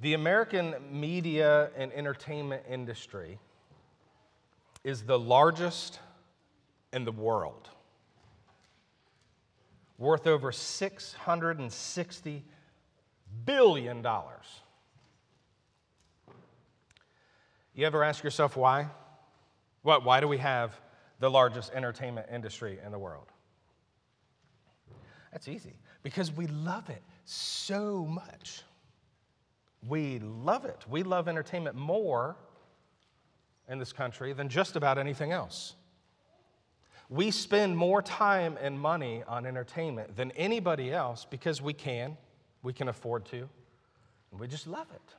The American media and entertainment industry is the largest in the world, worth over $660 billion. You ever ask yourself why? What, why do we have the largest entertainment industry in the world? That's easy because we love it so much. We love it. We love entertainment more in this country than just about anything else. We spend more time and money on entertainment than anybody else because we can, we can afford to, and we just love it.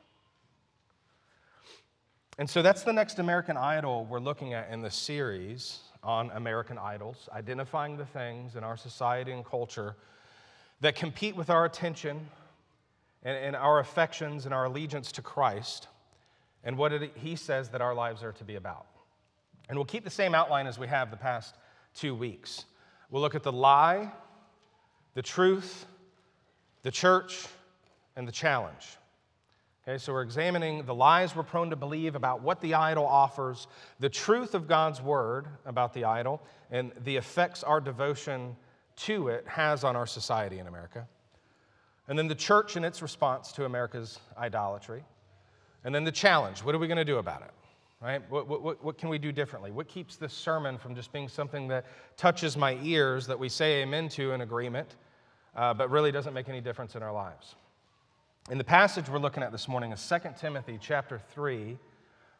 And so that's the next American Idol we're looking at in the series on American Idols, identifying the things in our society and culture that compete with our attention and, and our affections and our allegiance to Christ and what it, He says that our lives are to be about. And we'll keep the same outline as we have the past two weeks. We'll look at the lie, the truth, the church, and the challenge. Okay, so we're examining the lies we're prone to believe about what the idol offers, the truth of God's word about the idol, and the effects our devotion to it has on our society in America. And then the church and its response to America's idolatry. And then the challenge what are we going to do about it? Right? What, what, what can we do differently? What keeps this sermon from just being something that touches my ears that we say amen to in agreement, uh, but really doesn't make any difference in our lives? In the passage we're looking at this morning is 2 Timothy chapter 3,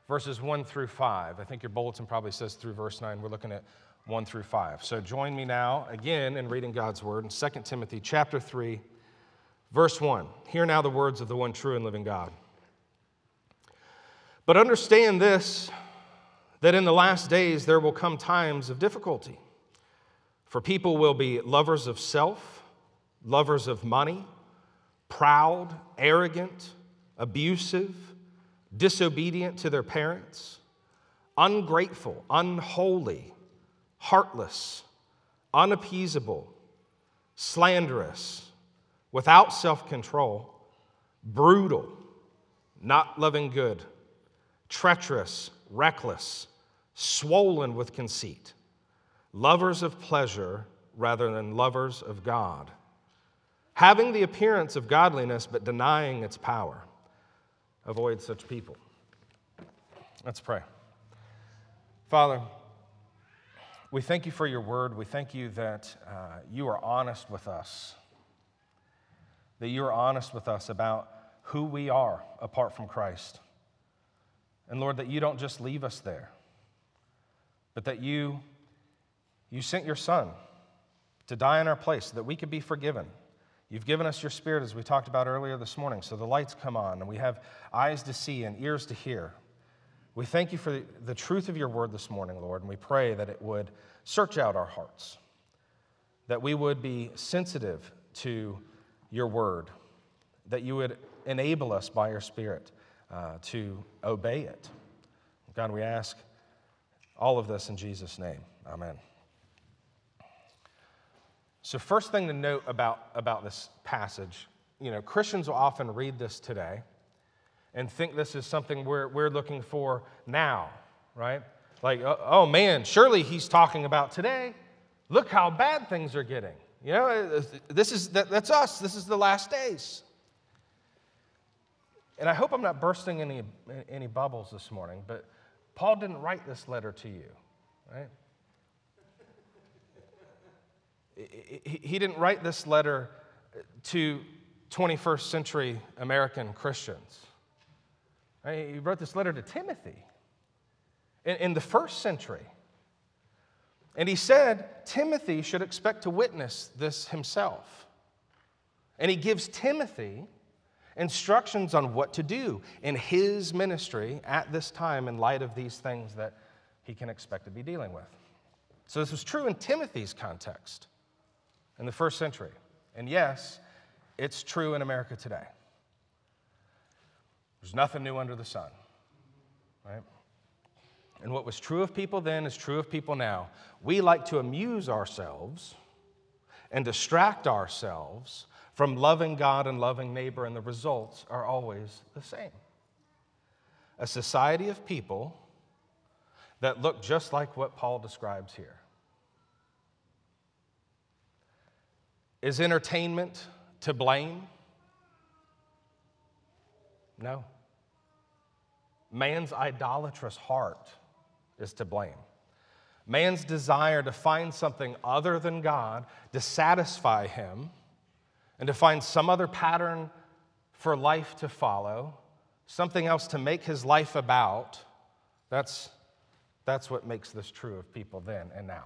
verses 1 through 5. I think your bulletin probably says through verse 9. We're looking at 1 through 5. So join me now again in reading God's word in 2 Timothy chapter 3, verse 1. Hear now the words of the one true and living God. But understand this that in the last days there will come times of difficulty. For people will be lovers of self, lovers of money, proud, arrogant, abusive, disobedient to their parents, ungrateful, unholy, heartless, unappeasable, slanderous, without self control, brutal, not loving good treacherous, reckless, swollen with conceit, lovers of pleasure rather than lovers of God, having the appearance of godliness but denying its power. Avoid such people. Let's pray. Father, we thank you for your word. We thank you that uh, you are honest with us, that you are honest with us about who we are apart from Christ. And Lord, that you don't just leave us there, but that you, you sent your Son to die in our place so that we could be forgiven. You've given us your Spirit, as we talked about earlier this morning, so the lights come on and we have eyes to see and ears to hear. We thank you for the truth of your word this morning, Lord, and we pray that it would search out our hearts, that we would be sensitive to your word, that you would enable us by your Spirit uh, to obey it. God, we ask all of this in Jesus' name. Amen. So, first thing to note about, about this passage, you know, Christians will often read this today and think this is something we're, we're looking for now, right? Like, oh, oh man, surely he's talking about today. Look how bad things are getting. You know, uh, this is, that, that's us. This is the last days. And I hope I'm not bursting any, any bubbles this morning, but Paul didn't write this letter to you, right? He didn't write this letter to 21st century American Christians. He wrote this letter to Timothy in the first century. And he said Timothy should expect to witness this himself. And he gives Timothy instructions on what to do in his ministry at this time in light of these things that he can expect to be dealing with. So, this was true in Timothy's context in the first century. And yes, it's true in America today. There's nothing new under the sun, right? And what was true of people then is true of people now. We like to amuse ourselves and distract ourselves from loving God and loving neighbor, and the results are always the same. A society of people that look just like what Paul describes here. Is entertainment to blame? No. Man's idolatrous heart is to blame. Man's desire to find something other than God to satisfy him and to find some other pattern for life to follow, something else to make his life about, that's, that's what makes this true of people then and now.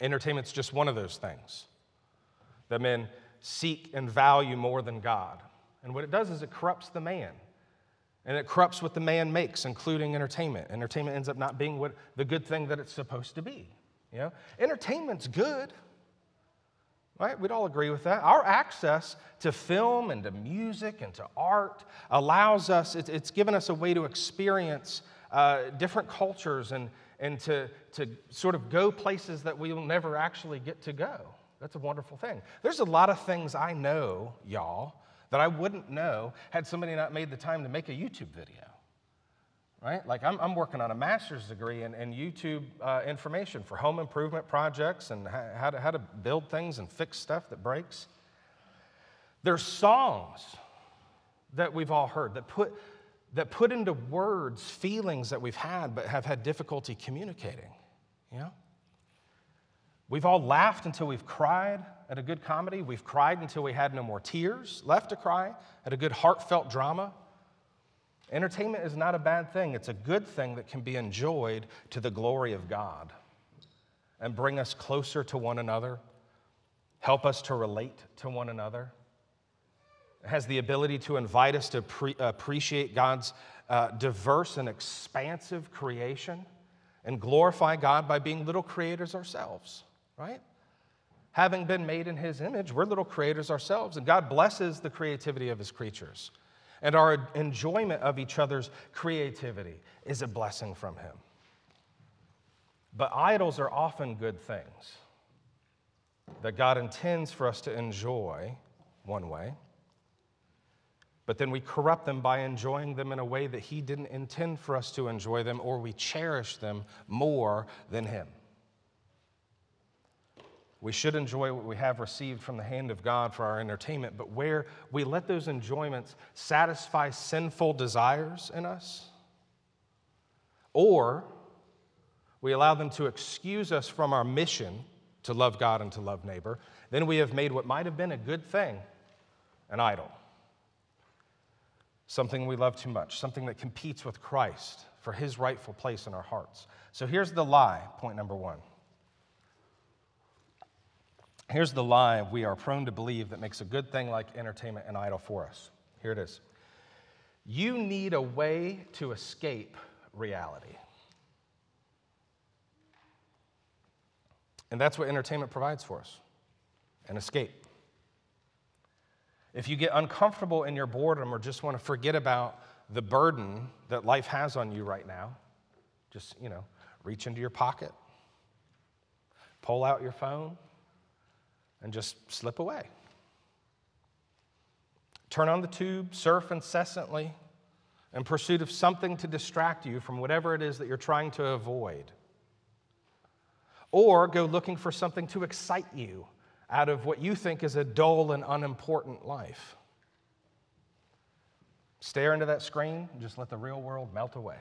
Entertainment's just one of those things that men seek and value more than God. And what it does is it corrupts the man. And it corrupts what the man makes, including entertainment. Entertainment ends up not being what the good thing that it's supposed to be. You know? Entertainment's good. Right? We'd all agree with that. Our access to film and to music and to art allows us, it's given us a way to experience uh, different cultures and, and to, to sort of go places that we will never actually get to go. That's a wonderful thing. There's a lot of things I know, y'all, that I wouldn't know had somebody not made the time to make a YouTube video. Right? Like, I'm, I'm working on a master's degree in, in YouTube uh, information for home improvement projects and how to, how to build things and fix stuff that breaks. There's songs that we've all heard that put, that put into words feelings that we've had but have had difficulty communicating. You know? We've all laughed until we've cried at a good comedy. We've cried until we had no more tears left to cry at a good heartfelt drama. Entertainment is not a bad thing, it's a good thing that can be enjoyed to the glory of God and bring us closer to one another, help us to relate to one another. It has the ability to invite us to pre- appreciate God's uh, diverse and expansive creation and glorify God by being little creators ourselves right? Having been made in his image, we're little creators ourselves, and God blesses the creativity of his creatures. And our enjoyment of each other's creativity is a blessing from him. But idols are often good things that God intends for us to enjoy one way, but then we corrupt them by enjoying them in a way that He didn't intend for us to enjoy them, or we cherish them more than Him. We should enjoy what we have received from the hand of God for our entertainment, but where we let those enjoyments satisfy sinful desires in us, or we allow them to excuse us from our mission to love God and to love neighbor, then we have made what might have been a good thing an idol. Something we love too much, something that competes with Christ for his rightful place in our hearts. So here's the lie, point number one. Here's the lie we are prone to believe that makes a good thing like entertainment an idol for us. Here it is You need a way to escape reality. And that's what entertainment provides for us an escape. If you get uncomfortable in your boredom or just want to forget about the burden that life has on you right now, just, you know, reach into your pocket, pull out your phone, and just slip away. Turn on the tube, surf incessantly in pursuit of something to distract you from whatever it is that you're trying to avoid. Or go looking for something to excite you out of what you think is a dull and unimportant life. Stare into that screen and just let the real world melt away.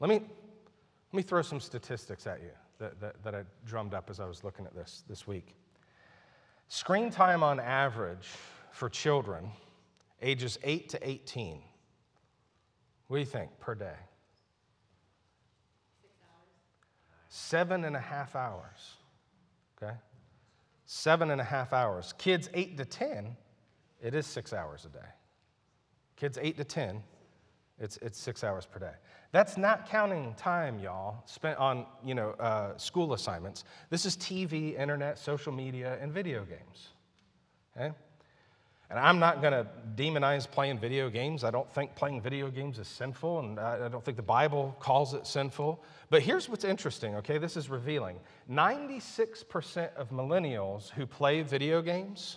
Let me, let me throw some statistics at you that, that, that I drummed up as I was looking at this this week. Screen time on average for children ages 8 to 18. What do you think per day? Seven and a half hours. Okay? Seven and a half hours. Kids 8 to 10, it is six hours a day. Kids 8 to 10, it's, it's six hours per day. That's not counting time, y'all, spent on you know, uh, school assignments. This is TV, internet, social media, and video games. Okay? And I'm not going to demonize playing video games. I don't think playing video games is sinful, and I don't think the Bible calls it sinful. But here's what's interesting, okay? This is revealing 96% of millennials who play video games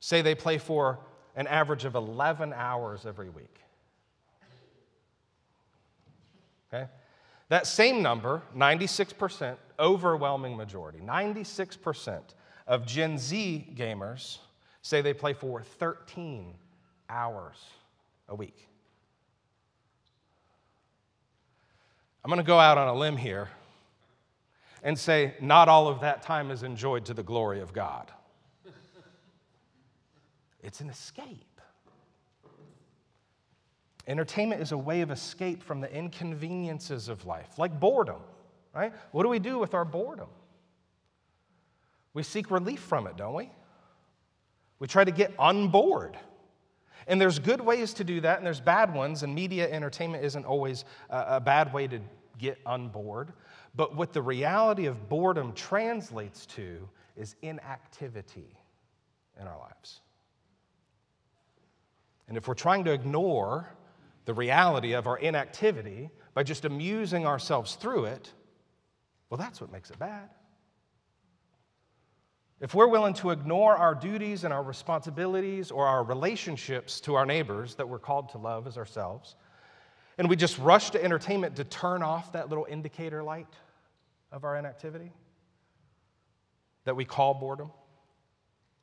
say they play for an average of 11 hours every week. Okay? That same number, 96%, overwhelming majority, 96% of Gen Z gamers say they play for 13 hours a week. I'm going to go out on a limb here and say not all of that time is enjoyed to the glory of God. It's an escape. Entertainment is a way of escape from the inconveniences of life, like boredom, right? What do we do with our boredom? We seek relief from it, don't we? We try to get on board. And there's good ways to do that, and there's bad ones, and media entertainment isn't always a, bad way to get on board. But what the reality of boredom translates to is inactivity in our lives. And if we're trying to ignore the reality of our inactivity by just amusing ourselves through it, well, that's what makes it bad. If we're willing to ignore our duties and our responsibilities or our relationships to our neighbors that we're called to love as ourselves, and we just rush to entertainment to turn off that little indicator light of our inactivity that we call boredom,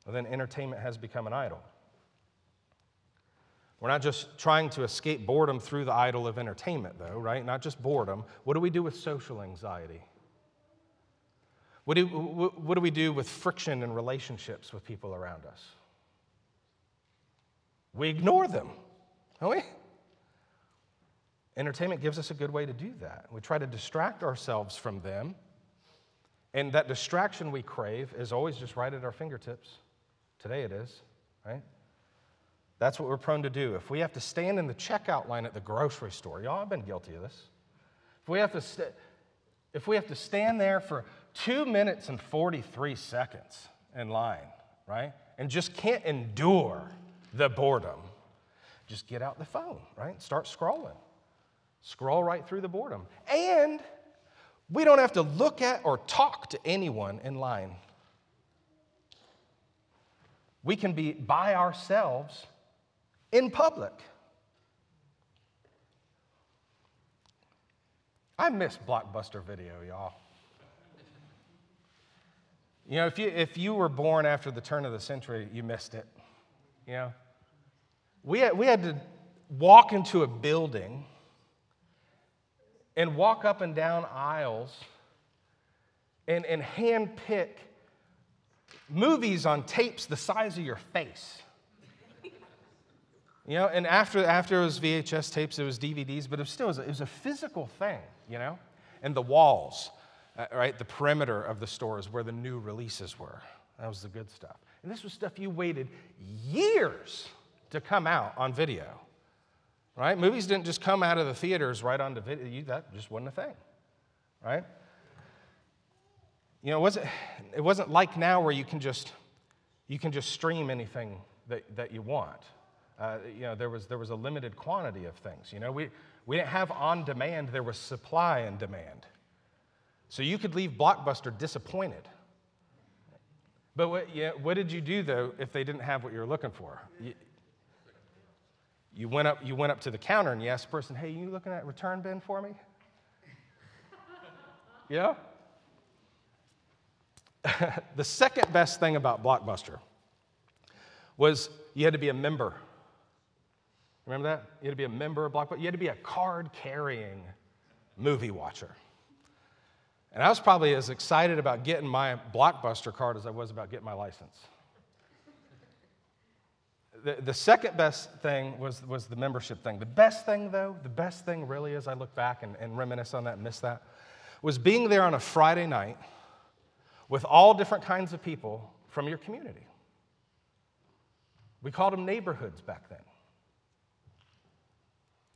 well, then entertainment has become an idol. We're not just trying to escape boredom through the idol of entertainment, though, right? Not just boredom. What do we do with social anxiety? What do, what do we do with friction in relationships with people around us? We ignore them, don't we? Entertainment gives us a good way to do that. We try to distract ourselves from them, and that distraction we crave is always just right at our fingertips. Today it is, right? That's what we're prone to do. If we have to stand in the checkout line at the grocery store, y'all, I've been guilty of this. If we have to, st- if we have to stand there for two minutes and 43 seconds in line, right? And just can't endure the boredom. Just get out the phone, right? Start scrolling. Scroll right through the boredom. And we don't have to look at or talk to anyone in line. We can be by ourselves in public. I miss Blockbuster video, y'all. You know, if you, if you were born after the turn of the century, you missed it. You know, we had, we had to walk into a building and walk up and down aisles and, and hand pick movies on tapes the size of your face. You know, and after, after it was VHS tapes, it was DVDs, but it was still it was a physical thing, you know? And the walls uh, right? The perimeter of the stores where the new releases were. That was the good stuff. And this was stuff you waited years to come out on video, right? Movies didn't just come out of the theaters right onto video. You, that just wasn't a thing, right? You know, it wasn't, it wasn't like now where you can just, you can just stream anything that, that you want. Uh, you know, there was, there was a limited quantity of things. You know, we, we didn't have on demand, there was supply and demand. So you could leave Blockbuster disappointed. But what, yeah, what did you do, though, if they didn't have what you were looking for? You, you, went up, you went up to the counter and you asked the person, hey, you looking at return bin for me? yeah? the second best thing about Blockbuster was you had to be a member. Remember that? You had to be a member of Blockbuster. You had to be a card carrying movie watcher. And I was probably as excited about getting my Blockbuster card as I was about getting my license. The, the second best thing was, was the membership thing. The best thing, though, the best thing really, as I look back and, and reminisce on that and miss that, was being there on a Friday night with all different kinds of people from your community. We called them neighborhoods back then.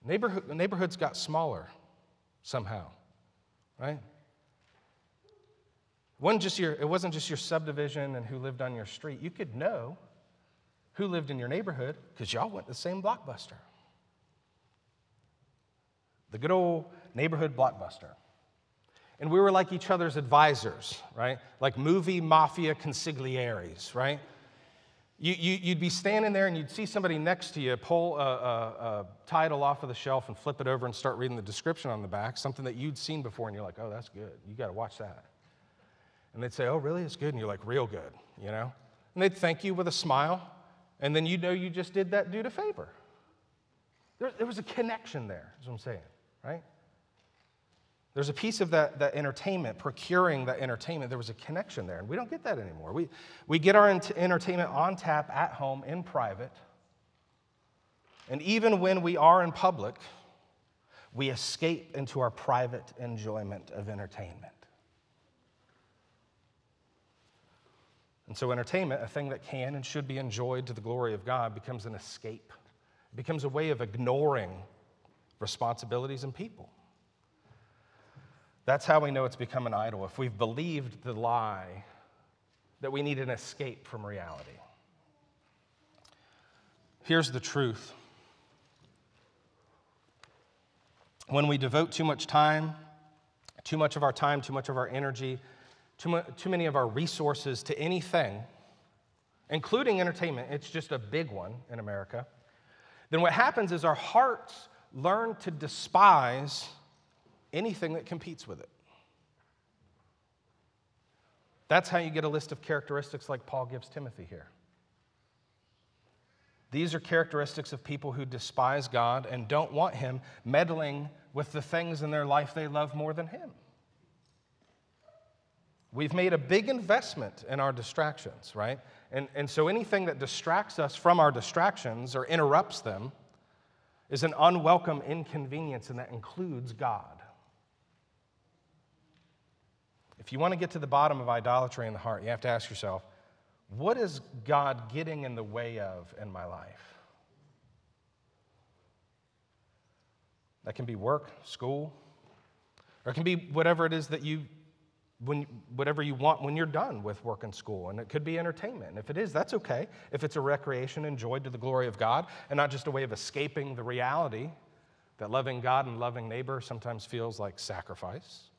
Neighborhood, neighborhoods got smaller somehow, right? wasn't just your, it wasn't just your subdivision and who lived on your street. You could know Who lived in your neighborhood? Because y'all went to the same blockbuster. The good old neighborhood blockbuster. And we were like each other's advisors, right? Like movie mafia consiglieres, right? You, you, would be standing there and you'd see somebody next to you pull a, a, a, title off of the shelf and flip it over and start reading the description on the back, something that you'd seen before, and you're like, oh, that's good. You got to watch that. And they'd say, oh, really? It's good. And you're like, real good, you know? And they'd thank you with a smile, and then you'd know you just did that dude a favor. There, there was a connection there, is what I'm saying, right? There's a piece of that, that entertainment, procuring that entertainment. There was a connection there, and we don't get that anymore. We, we get our entertainment on tap at home in private. And even when we are in public, we escape into our private enjoyment of entertainment. And so, entertainment, a thing that can and should be enjoyed to the glory of God, becomes an escape. It becomes a way of ignoring responsibilities and people. That's how we know it's become an idol, if we've believed the lie that we need an escape from reality. Here's the truth when we devote too much time, too much of our time, too much of our energy, too, mu- too many of our resources to anything, including entertainment, it's just a big one in America, then what happens is our hearts learn to despise anything that competes with it. That's how you get a list of characteristics like Paul gives Timothy here. These are characteristics of people who despise God and don't want Him meddling with the things in their life they love more than Him. We've made a big investment in our distractions, right? And, and so anything that distracts us from our distractions or interrupts them is an unwelcome inconvenience, and that includes God. If you want to get to the bottom of idolatry in the heart, you have to ask yourself, what is God getting in the way of in my life? That can be work, school, or it can be whatever it is that you when whatever you want when you're done with work and school. And it could be entertainment. And if it is that's okay. If it's a recreation enjoyed to the glory of god and not just a way of escaping the reality that loving god and loving neighbor sometimes feels like sacrifice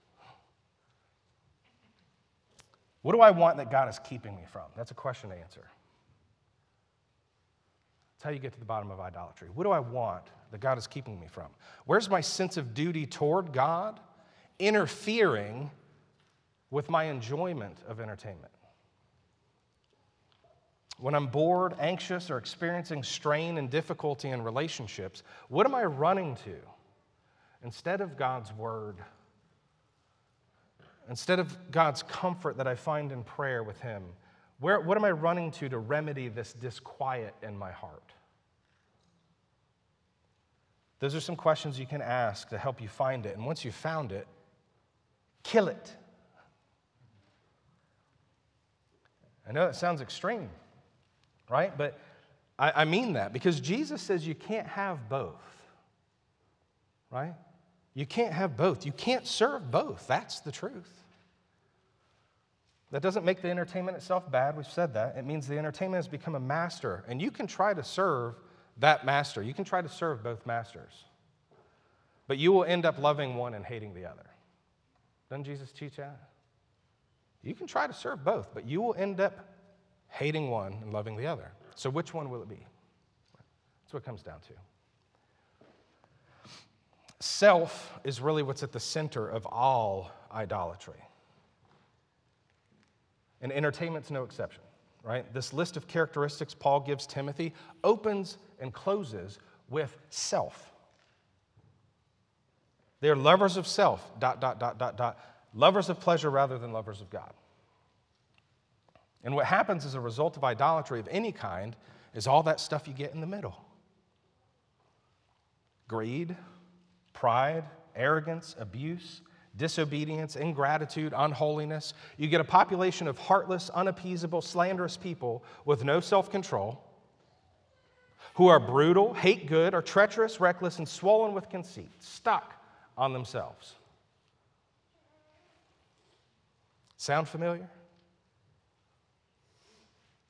What do I want that God is keeping me from? That's a question to answer. That's how you get to the bottom of idolatry. What do I want that God is keeping me from? Where's my sense of duty toward God interfering with my enjoyment of entertainment? When I'm bored, anxious, or experiencing strain and difficulty in relationships, what am I running to instead of God's word? Instead of God's comfort that I find in prayer with Him, where, what am I running to to remedy this disquiet in my heart? Those are some questions you can ask to help you find it. And once you've found it, kill it. I know that sounds extreme, right? But I, I mean that because Jesus says you can't have both, right? You can't have both. You can't serve both. That's the truth. That doesn't make the entertainment itself bad. We've said that. It means the entertainment has become a master, and you can try to serve that master. You can try to serve both masters, but you will end up loving one and hating the other. Doesn't Jesus teach that? You can try to serve both, but you will end up hating one and loving the other. So, which one will it be? That's what it comes down to. Self is really what's at the center of all idolatry. And entertainment's no exception, right? This list of characteristics Paul gives Timothy opens and closes with self. They're lovers of self, dot, dot, dot, dot, dot, lovers of pleasure rather than lovers of God. And what happens as a result of idolatry of any kind is all that stuff you get in the middle greed, pride, arrogance, abuse, disobedience, ingratitude, unholiness. You get a population of heartless, unappeasable, slanderous people with no self control, who are brutal, hate good, are treacherous, reckless, and swollen with conceit, stuck on themselves. Sound familiar?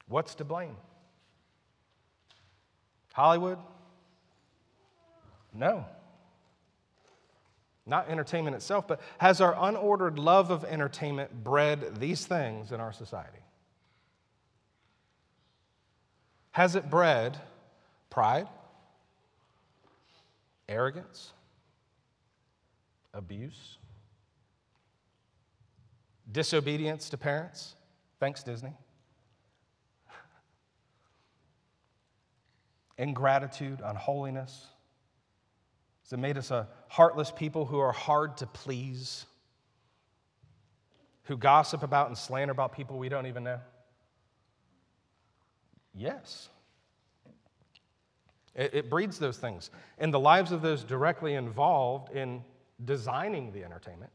What's to blame? Hollywood? No. Not entertainment itself, but has our unordered love of entertainment bred these things in our society? Has it bred pride, arrogance, abuse, disobedience to parents? Thanks, Disney. Ingratitude, unholiness. Has it made us a heartless people who are hard to please? Who gossip about and slander about people we don't even know? Yes. It, it breeds those things in the lives of those directly involved in designing the entertainment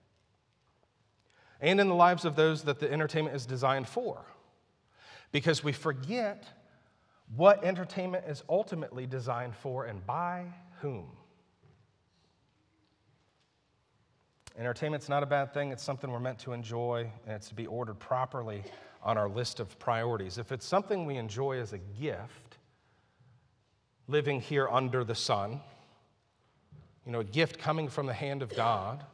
and in the lives of those that the entertainment is designed for. Because we forget what entertainment is ultimately designed for and by whom. Entertainment's not a bad thing, it's something we're meant to enjoy, and it's to be ordered properly on our list of priorities. If it's something we enjoy as a gift, living here under the sun, you know, a gift coming from the hand of God,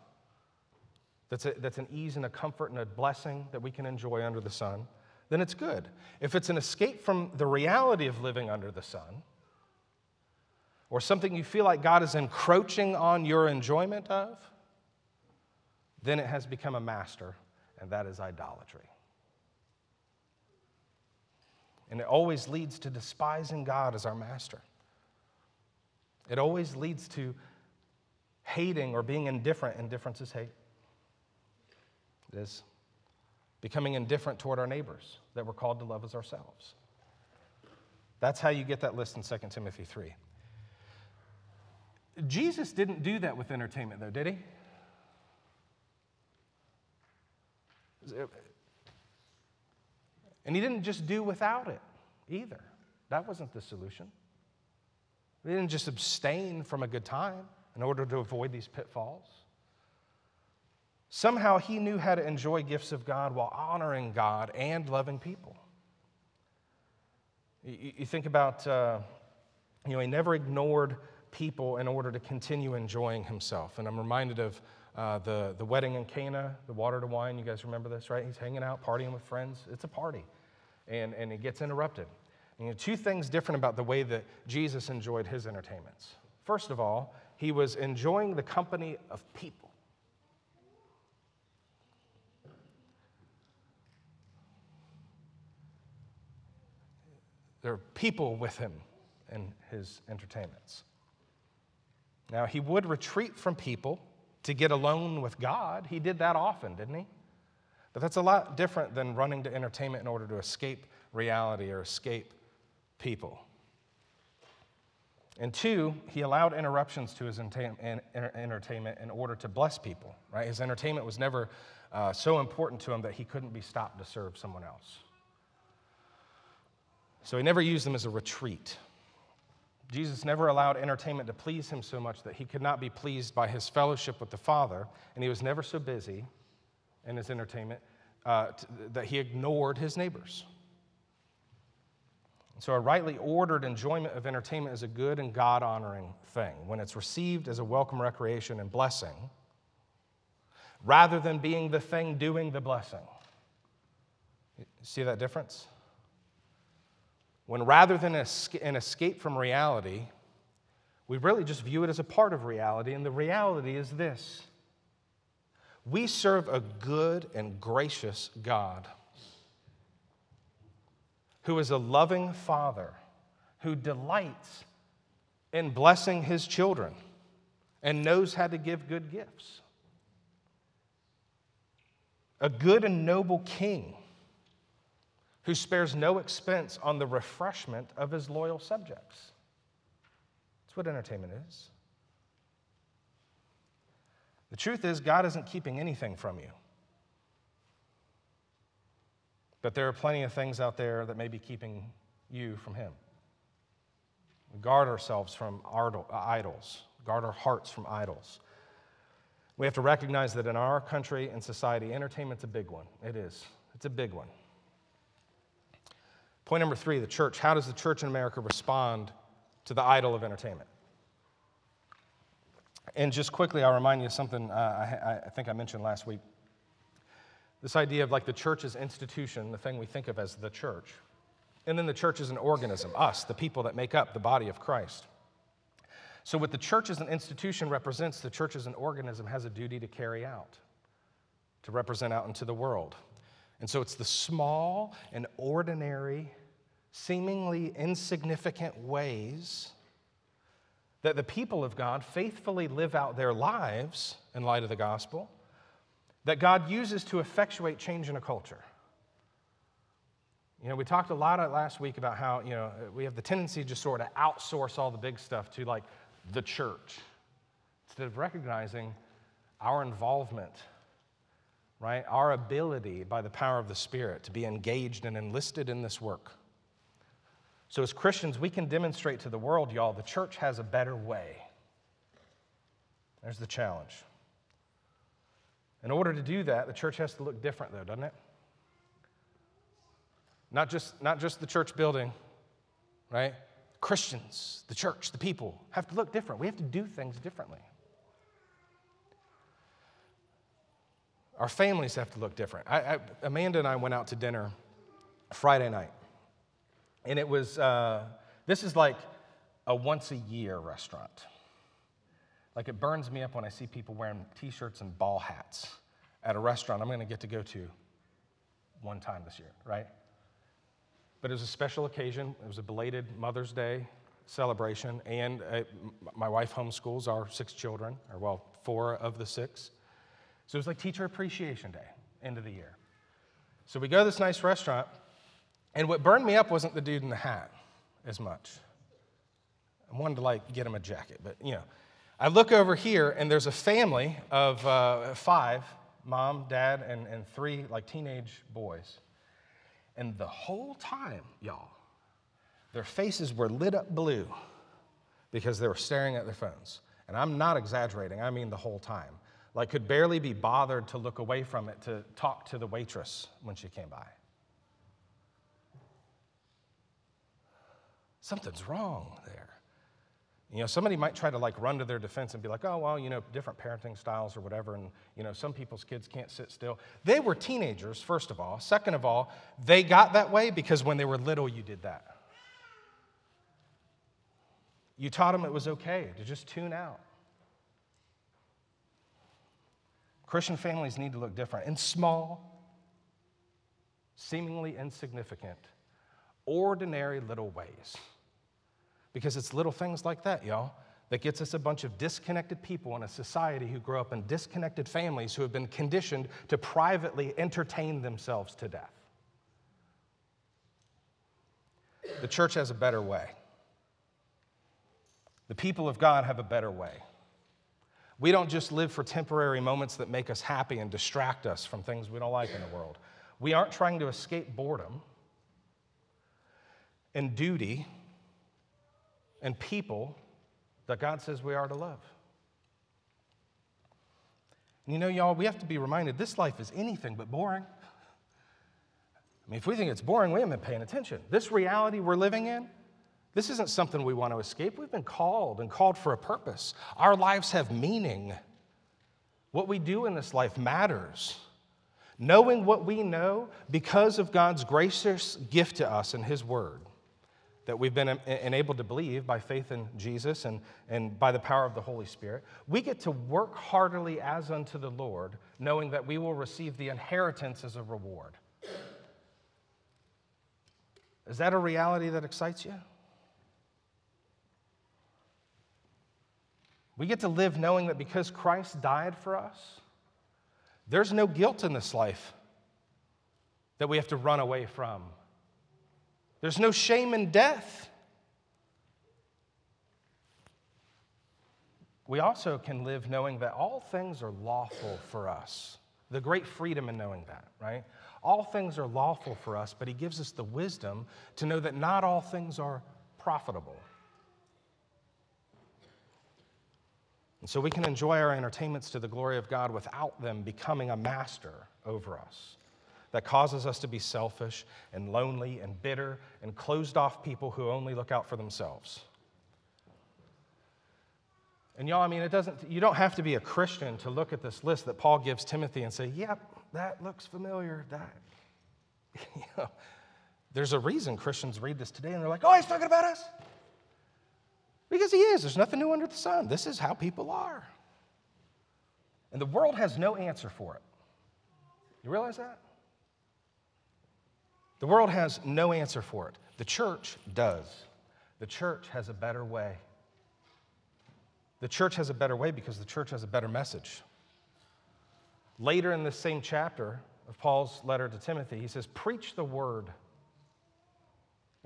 that's, a, that's an ease and a comfort and a blessing that we can enjoy under the sun, then it's good. If it's an escape from the reality of living under the sun, or something you feel like God is encroaching on your enjoyment of, then it has become a master, and that is idolatry. And it always leads to despising God as our master. It always leads to hating or being indifferent. Indifference is hate. It is becoming indifferent toward our neighbors that we're called to love as ourselves. That's how you get that list in 2 Timothy 3. Jesus didn't do that with entertainment, though, did he? And he didn't just do without it either. That wasn't the solution. He didn't just abstain from a good time in order to avoid these pitfalls. Somehow he knew how to enjoy gifts of God while honoring God and loving people. You, think about, uh, you know, he never ignored people in order to continue enjoying himself. And I'm reminded of uh, the, the wedding in Cana, the water to wine. You guys remember this, right? He's hanging out, partying with friends. It's a party. And, and it gets interrupted. And, you know, two things different about the way that Jesus enjoyed his entertainments. First of all, he was enjoying the company of people. There are people with him in his entertainments. Now, he would retreat from people to get alone with God. He did that often, didn't he? But that's a lot different than running to entertainment in order to escape reality or escape people. And two, he allowed interruptions to his entertainment in order to bless people, right? His entertainment was never uh, so important to him that he couldn't be stopped to serve someone else. So he never used them as a retreat. Jesus never allowed entertainment to please him so much that he could not be pleased by his fellowship with the Father, and he was never so busy in his entertainment uh, t- that he ignored his neighbors. So, a rightly ordered enjoyment of entertainment is a good and God honoring thing when it's received as a welcome recreation and blessing, rather than being the thing doing the blessing. See that difference? When rather than an escape from reality, we really just view it as a part of reality. And the reality is this we serve a good and gracious God who is a loving father who delights in blessing his children and knows how to give good gifts. A good and noble king who spares no expense on the refreshment of his loyal subjects. That's what entertainment is. The truth is, God isn't keeping anything from you. But there are plenty of things out there that may be keeping you from Him. We guard ourselves from idols, guard our hearts from idols. We have to recognize that in our country and society, entertainment's a big one. It is. It's a big one. Point number three the church. How does the church in America respond to the idol of entertainment. And just quickly, I'll remind you of something uh, I, I think I mentioned last week. This idea of like the church as institution, the thing we think of as the church. And then the church is an organism, us, the people that make up the body of Christ. So, what the church as an institution represents, the church as an organism has a duty to carry out, to represent out into the world. And so, it's the small and ordinary, seemingly insignificant ways that the people of God faithfully live out their lives in light of the gospel that God uses to effectuate change in a culture. You know, we talked a lot last week about how, you know, we have the tendency to just sort of outsource all the big stuff to like the church instead of recognizing our involvement, right? Our ability by the power of the Spirit to be engaged and enlisted in this work. So, as Christians, we can demonstrate to the world, y'all, the church has a better way. There's the challenge. In order to do that, the church has to look different, though, doesn't it? Not just, not just the church building, right? Christians, the church, the people have to look different. We have to do things differently. Our families have to look different. I, I, Amanda and I went out to dinner Friday night. And it was, uh, this is like a once a year restaurant. Like it burns me up when I see people wearing t shirts and ball hats at a restaurant I'm going to get to go to one time this year, right? But it was a special occasion. It was a belated Mother's Day celebration, and uh, my wife homeschools our six children, or well, four of the six. So it was like Teacher Appreciation Day, end of the year. So we go to this nice restaurant, and what burned me up wasn't the dude in the hat as much. I wanted to like get him a jacket, but you know. I look over here, and there's a family of uh, five mom, dad, and, and three like teenage boys. And the whole time, y'all, their faces were lit up blue because they were staring at their phones. And I'm not exaggerating, I mean the whole time. Like, could barely be bothered to look away from it to talk to the waitress when she came by. Something's wrong there. You know, somebody might try to like run to their defense and be like, oh, well, you know, different parenting styles or whatever, and, you know, some people's kids can't sit still. They were teenagers, first of all. Second of all, they got that way because when they were little, you did that. You taught them it was okay to just tune out. Christian families need to look different in small, seemingly insignificant, ordinary little ways. Because it's little things like that, y'all, that gets us a bunch of disconnected people in a society who grow up in disconnected families who have been conditioned to privately entertain themselves to death. The church has a better way. The people of God have a better way. We don't just live for temporary moments that make us happy and distract us from things we don't like in the world. We aren't trying to escape boredom and duty and people that God says we are to love. And you know, y'all, we have to be reminded this life is anything but boring. I mean, if we think it's boring, we haven't been paying attention. This reality we're living in, this isn't something we want to escape. We've been called and called for a purpose. Our lives have meaning. What we do in this life matters. Knowing what we know because of God's gracious gift to us in His Word that we've been enabled to believe by faith in Jesus and, and by the power of the Holy Spirit, we get to work heartily as unto the Lord, knowing that we will receive the inheritance as a reward. Is that a reality that excites you? We get to live knowing that because Christ died for us, there's no guilt in this life that we have to run away from there's no shame in death. We also can live knowing that all things are lawful for us. The great freedom in knowing that, right? All things are lawful for us, but He gives us the wisdom to know that not all things are profitable. And so we can enjoy our entertainments to the glory of God without them becoming a master over us that causes us to be selfish and lonely and bitter and closed off people who only look out for themselves. And y'all, I mean, it doesn't, you don't have to be a Christian to look at this list that Paul gives Timothy and say, yep, that looks familiar. That, you know, there's a reason Christians read this today and they're like, oh, he's talking about us. Because he is. There's nothing new under the sun. This is how people are. And the world has no answer for it. You realize that? The world has no answer for it. The church does. The church has a better way. The church has a better way because the church has a better message. Later in this same chapter of Paul's letter to Timothy, he says, Preach the word.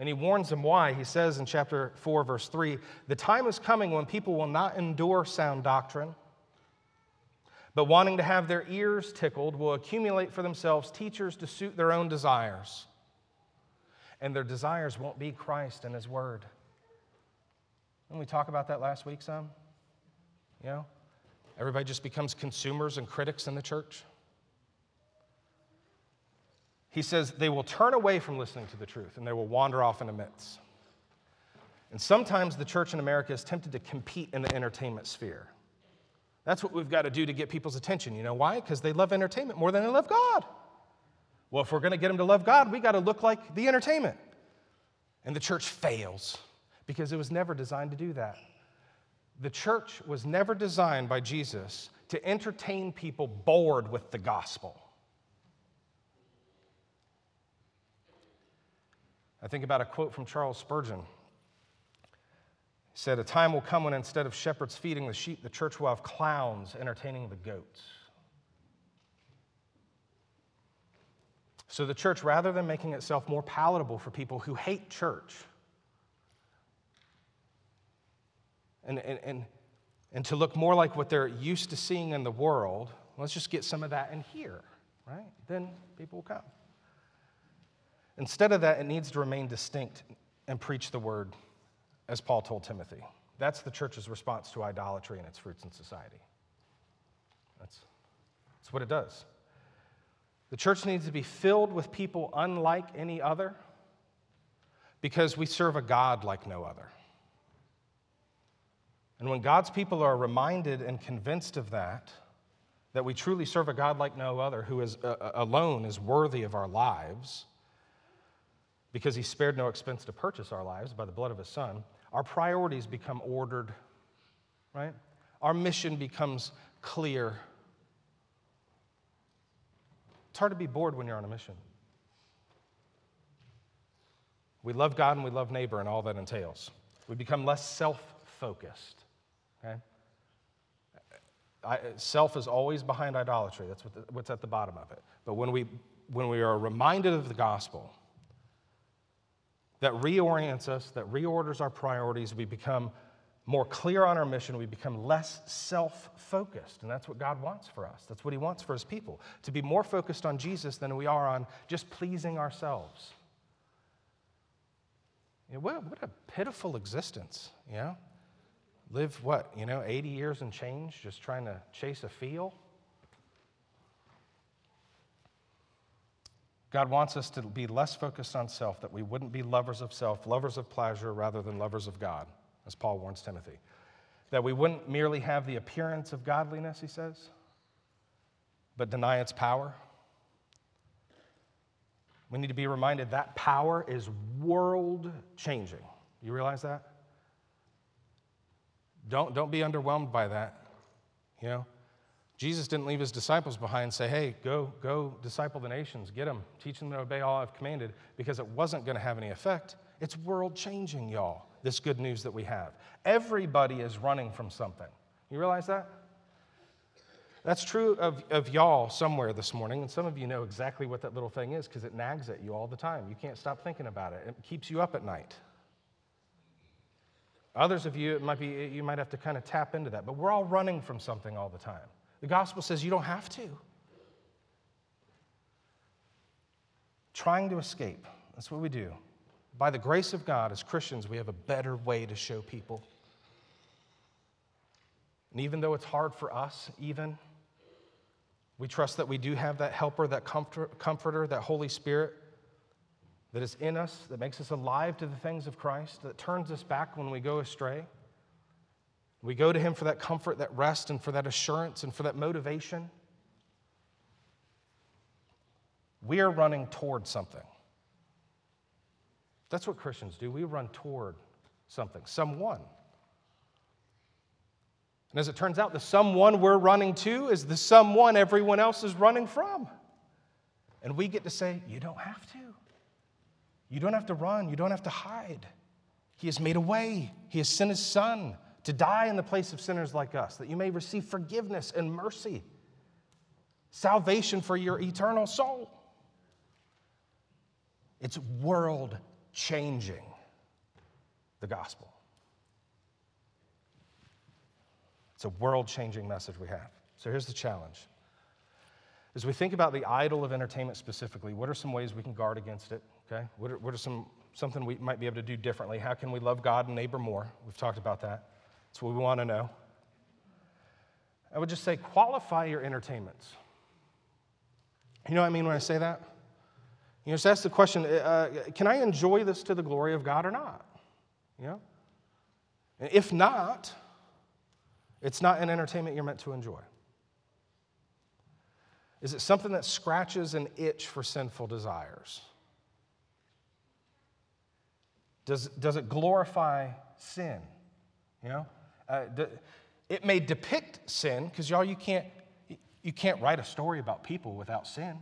And he warns them why. He says in chapter 4, verse 3 The time is coming when people will not endure sound doctrine, but wanting to have their ears tickled, will accumulate for themselves teachers to suit their own desires. And their desires won't be Christ and his word. Didn't we talk about that last week some? You know? Everybody just becomes consumers and critics in the church. He says they will turn away from listening to the truth and they will wander off into myths. And sometimes the church in America is tempted to compete in the entertainment sphere. That's what we've got to do to get people's attention. You know why? Because they love entertainment more than they love God. Well, if we're going to get them to love God, we got to look like the entertainment. And the church fails because it was never designed to do that. The church was never designed by Jesus to entertain people bored with the gospel. I think about a quote from Charles Spurgeon. He said, A time will come when instead of shepherds feeding the sheep, the church will have clowns entertaining the goats. So the church, rather than making itself more palatable for people who hate church, and, and, and, and to look more like what they're used to seeing in the world, let's just get some of that in here, right? Then people will come. Instead of that, it needs to remain distinct and preach the word, as Paul told Timothy. That's the church's response to idolatry and its fruits in society. That's, that's what it does. The church needs to be filled with people unlike any other because we serve a God like no other. And when God's people are reminded and convinced of that, that we truly serve a God like no other who is uh, alone is worthy of our lives, because he spared no expense to purchase our lives by the blood of his son, our priorities become ordered, right? Our mission becomes clear. It's hard to be bored when you're on a mission. We love God and we love neighbor and all that entails. We become less self focused. Okay? I, self is always behind idolatry. That's what the, what's at the bottom of it. But when we, when we are reminded of the gospel, that reorients us, that reorders our priorities. We become more clear on our mission. We become less self focused. And that's what God wants for us. That's what He wants for His people to be more focused on Jesus than we are on just pleasing ourselves. You know, what, what a pitiful existence, you know? Live what, you know, 80 years and change just trying to chase a feel? God wants us to be less focused on self, that we wouldn't be lovers of self, lovers of pleasure rather than lovers of God, as Paul warns Timothy. That we wouldn't merely have the appearance of godliness, he says, but deny its power. We need to be reminded that power is world changing. You realize that? Don't, don't be underwhelmed by that. You know, Jesus didn't leave his disciples behind and say, hey, go, go disciple the nations, get them, teach them to obey all I've commanded, because it wasn't going to have any effect. It's world changing, y'all, this good news that we have. Everybody is running from something. You realize that? That's true of, of y'all somewhere this morning, and some of you know exactly what that little thing is because it nags at you all the time. You can't stop thinking about it, it keeps you up at night. Others of you, it might be, you might have to kind of tap into that, but we're all running from something all the time. The gospel says you don't have to. Trying to escape. That's what we do. By the grace of God, as Christians, we have a better way to show people. And even though it's hard for us, even, we trust that we do have that helper, that comfort, comforter, that Holy Spirit that is in us, that makes us alive to the things of Christ, that turns us back when we go astray. We go to Him for that comfort, that rest, and for that assurance, and for that motivation. We are running toward something. That's what Christians do. We run toward something, someone. And as it turns out, the someone we're running to is the someone everyone else is running from. And we get to say, You don't have to. You don't have to run. You don't have to hide. He has made a way. He has sent His Son to die in the place of sinners like us, that you may receive forgiveness and mercy, salvation for your eternal soul. It's world changing, the gospel. It's a world changing message we have. So here's the challenge. As we think about the idol of entertainment specifically, what are some ways we can guard against it? Okay? What are, what are some something we might be able to do differently? How can we love God and neighbor more? We've talked about that. That's what we want to know. I would just say qualify your entertainments. You know what I mean when I say that? You know, just ask the question uh, can I enjoy this to the glory of God or not? You know? If not, it's not an entertainment you're meant to enjoy. Is it something that scratches an itch for sinful desires? Does, does it glorify sin? You know? Uh, it may depict sin, because y'all, you can't, you can't write a story about people without sin.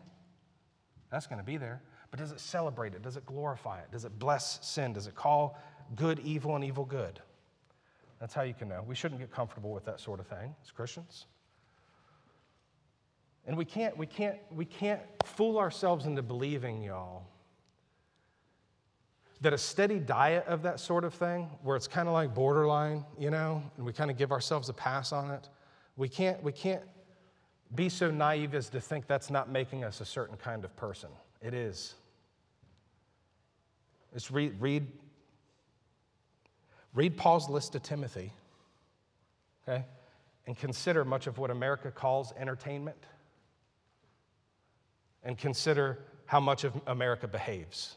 That's going to be there. But does it celebrate it? Does it glorify it? Does it bless sin? Does it call good evil and evil good? That's how you can know. We shouldn't get comfortable with that sort of thing as Christians. And we can't, we can't, we can't fool ourselves into believing, y'all, that a steady diet of that sort of thing, where it's kind of like borderline, you know, and we kind of give ourselves a pass on it, we can't, we can't be so naive as to think that's not making us a certain kind of person. It is. Just read, read, read Paul's list to Timothy, okay, and consider much of what America calls entertainment, and consider how much of America behaves.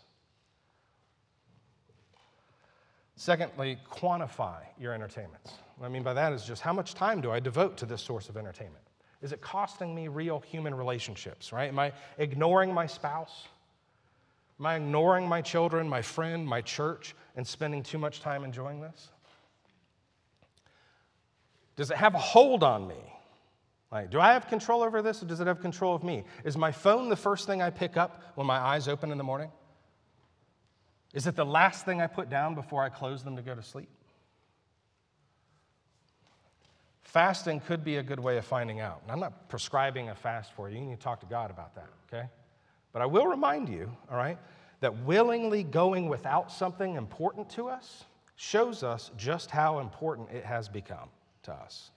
Secondly, quantify your entertainments. What I mean by that is just how much time do I devote to this source of entertainment? Is it costing me real human relationships, right? Am I ignoring my spouse? Am I ignoring my children, my friend, my church, and spending too much time enjoying this? Does it have a hold on me? Like, do I have control over this or does it have control of me? Is my phone the first thing I pick up when my eyes open in the morning? Is it the last thing I put down before I close them to go to sleep? Fasting could be a good way of finding out. And I'm not prescribing a fast for you. You need to talk to God about that, okay? But I will remind you, all right, that willingly going without something important to us shows us just how important it has become to us.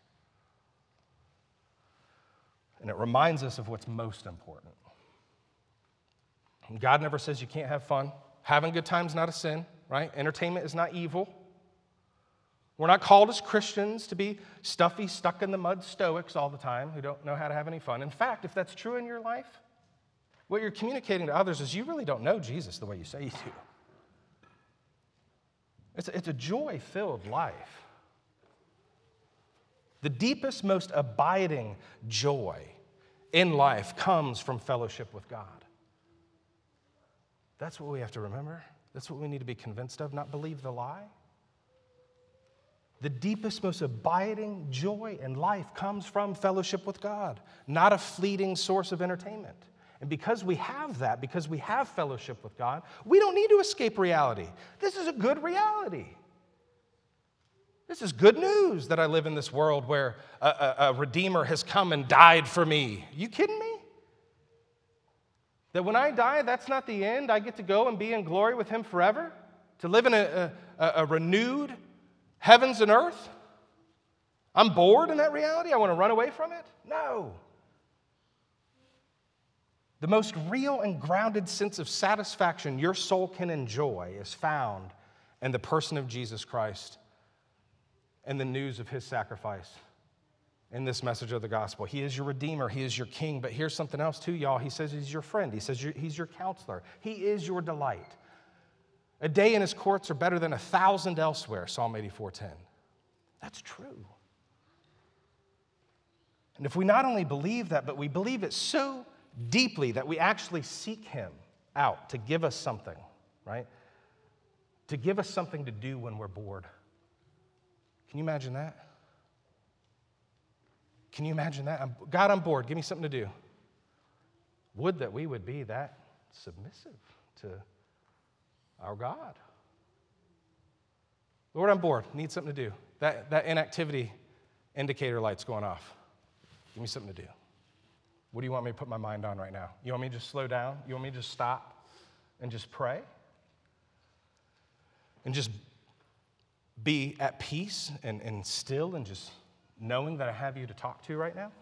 And it reminds us of what's most important. God never says you can't have fun. Having good times is not a sin, right? Entertainment is not evil. We're not called as Christians to be stuffy, stuck in the mud stoics all the time who don't know how to have any fun. In fact, if that's true in your life, what you're communicating to others is you really don't know Jesus the way you say you do. It's a, it's a joy filled life. The deepest, most abiding joy in life comes from fellowship with God. That's what we have to remember. That's what we need to be convinced of, not believe the lie. The deepest, most abiding joy in life comes from fellowship with God, not a fleeting source of entertainment. And because we have that, because we have fellowship with God, we don't need to escape reality. This is a good reality. This is good news that I live in this world where a, a, a Redeemer has come and died for me. You kidding me? That when I die, that's not the end. I get to go and be in glory with Him forever? To live in a, a, a renewed, heavens and earth? I'm bored in that reality? I want to run away from it? No. The most real and grounded sense of satisfaction your soul can enjoy is found in the person of Jesus Christ and the news of his sacrifice in this message of the gospel. He is your redeemer, he is your king, but here's something else too, y'all. He says he's your friend, he says he's your counselor, he is your delight. A day in his courts are better than a thousand elsewhere, Psalm 84:10. That's true. And if we not only believe that, but we believe it so deeply that we actually seek Him out to give us something, right? To give us something to do when we're bored. Can you imagine that? Can you imagine that? I'm, God, I'm bored. Give me something to do. Would that we would be that submissive to our God. Lord, I'm bored. Need something to do. That, that inactivity indicator light's going off. Give me something to do. What do you want me to put my mind on right now? You want me to just slow down? You want me to just stop and just pray? And just be at peace and, and still and just knowing that I have you to talk to right now?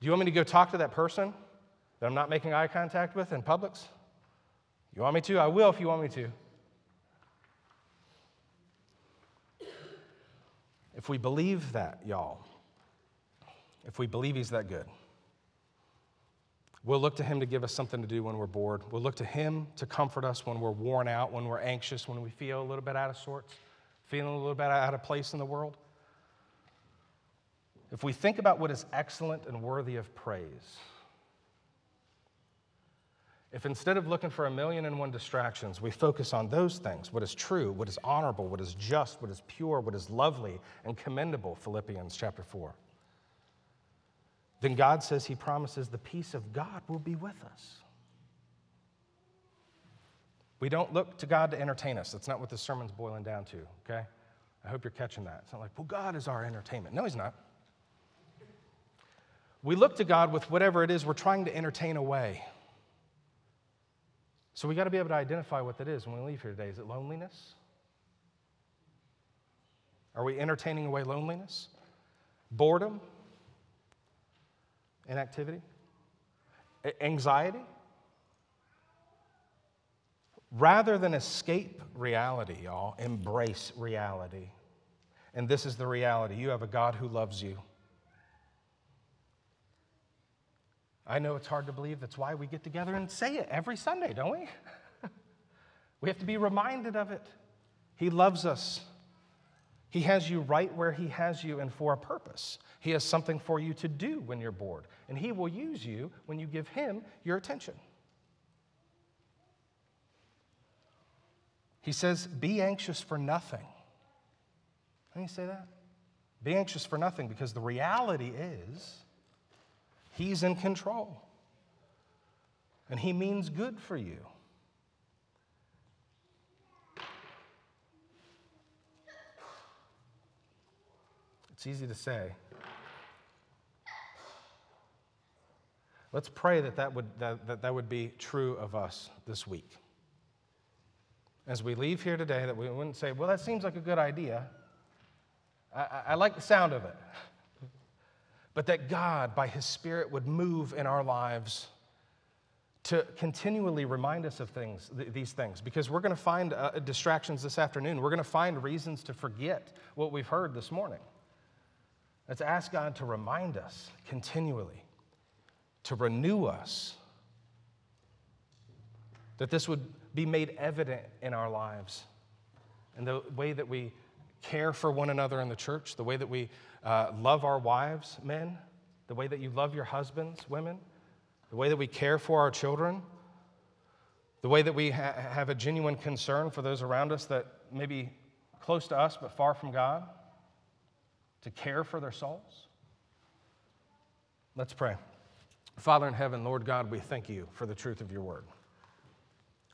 Do you want me to go talk to that person that I'm not making eye contact with in Publix? You want me to? I will if you want me to. If we believe that, y'all, if we believe He's that good, we'll look to Him to give us something to do when we're bored. We'll look to Him to comfort us when we're worn out, when we're anxious, when we feel a little bit out of sorts, feeling a little bit out of place in the world. If we think about what is excellent and worthy of praise, if instead of looking for a million and one distractions, we focus on those things what is true, what is honorable, what is just, what is pure, what is lovely and commendable, Philippians chapter 4, then God says He promises the peace of God will be with us. We don't look to God to entertain us. That's not what this sermon's boiling down to, okay? I hope you're catching that. It's not like, well, God is our entertainment. No, He's not. We look to God with whatever it is we're trying to entertain away. So we got to be able to identify what that is when we leave here today. Is it loneliness? Are we entertaining away loneliness? Boredom? Inactivity? A- anxiety? Rather than escape reality, y'all, embrace reality. And this is the reality you have a God who loves you. I know it's hard to believe. That's why we get together and say it every Sunday, don't we? we have to be reminded of it. He loves us. He has you right where He has you and for a purpose. He has something for you to do when you're bored, and He will use you when you give Him your attention. He says, Be anxious for nothing. Can you say that? Be anxious for nothing because the reality is He's in control. And He means good for you. It's easy to say. Let's pray that that would, that, that, that would be true of us this week. As we leave here today, that we wouldn't say, well, that seems like a good idea. I, I, I like the sound of it but that God, by His Spirit, would move in our lives to continually remind us of things, th- these things, because we're going to find uh, distractions this afternoon. We're going to find reasons to forget what we've heard this morning. Let's ask God to remind us continually, to renew us, that this would be made evident in our lives, and the way that we care for one another in the church, the way that we uh, love our wives, men, the way that you love your husbands, women, the way that we care for our children, the way that we ha- have a genuine concern for those around us that may be close to us but far from God, to care for their souls. Let's pray. Father in heaven, Lord God, we thank you for the truth of your word.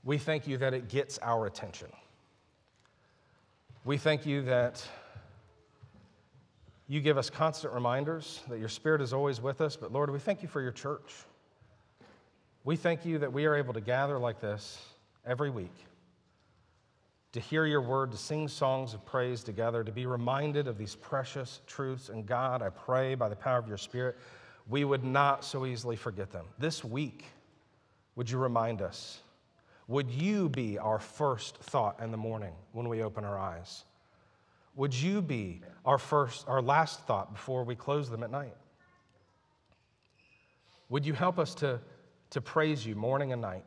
We thank you that it gets our attention. We thank you that you give us constant reminders that your Spirit is always with us. But Lord, we thank you for your church. We thank you that we are able to gather like this every week to hear your word, to sing songs of praise together, to be reminded of these precious truths. And God, I pray by the power of your Spirit, we would not so easily forget them. This week, would you remind us? Would you be our first thought in the morning when we open our eyes? Would you be our first, our last thought before we close them at night? Would you help us to, to praise you morning and night?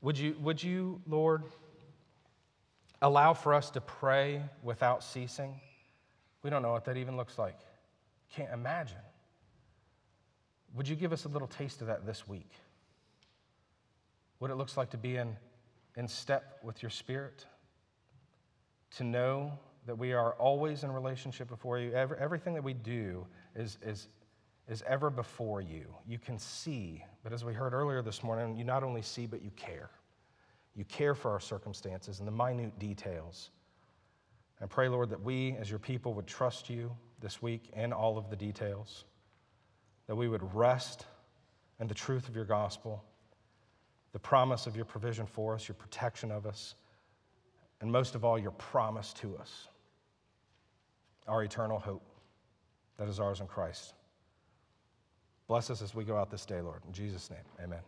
Would you, would you, Lord, allow for us to pray without ceasing. We don't know what that even looks like. Can't imagine. Would you give us a little taste of that this week? What it looks like to be in, in step with your spirit? To know that we are always in relationship before you. Every, everything that we do is, is, is ever before you. You can see, but as we heard earlier this morning, you not only see, but you care. You care for our circumstances and the minute details. I pray, Lord, that we as your people would trust you this week in all of the details, that we would rest in the truth of your gospel, the promise of your provision for us, your protection of us, and most of all, your promise to us, our eternal hope that is ours in Christ. Bless us as we go out this day, Lord. In Jesus' name, amen.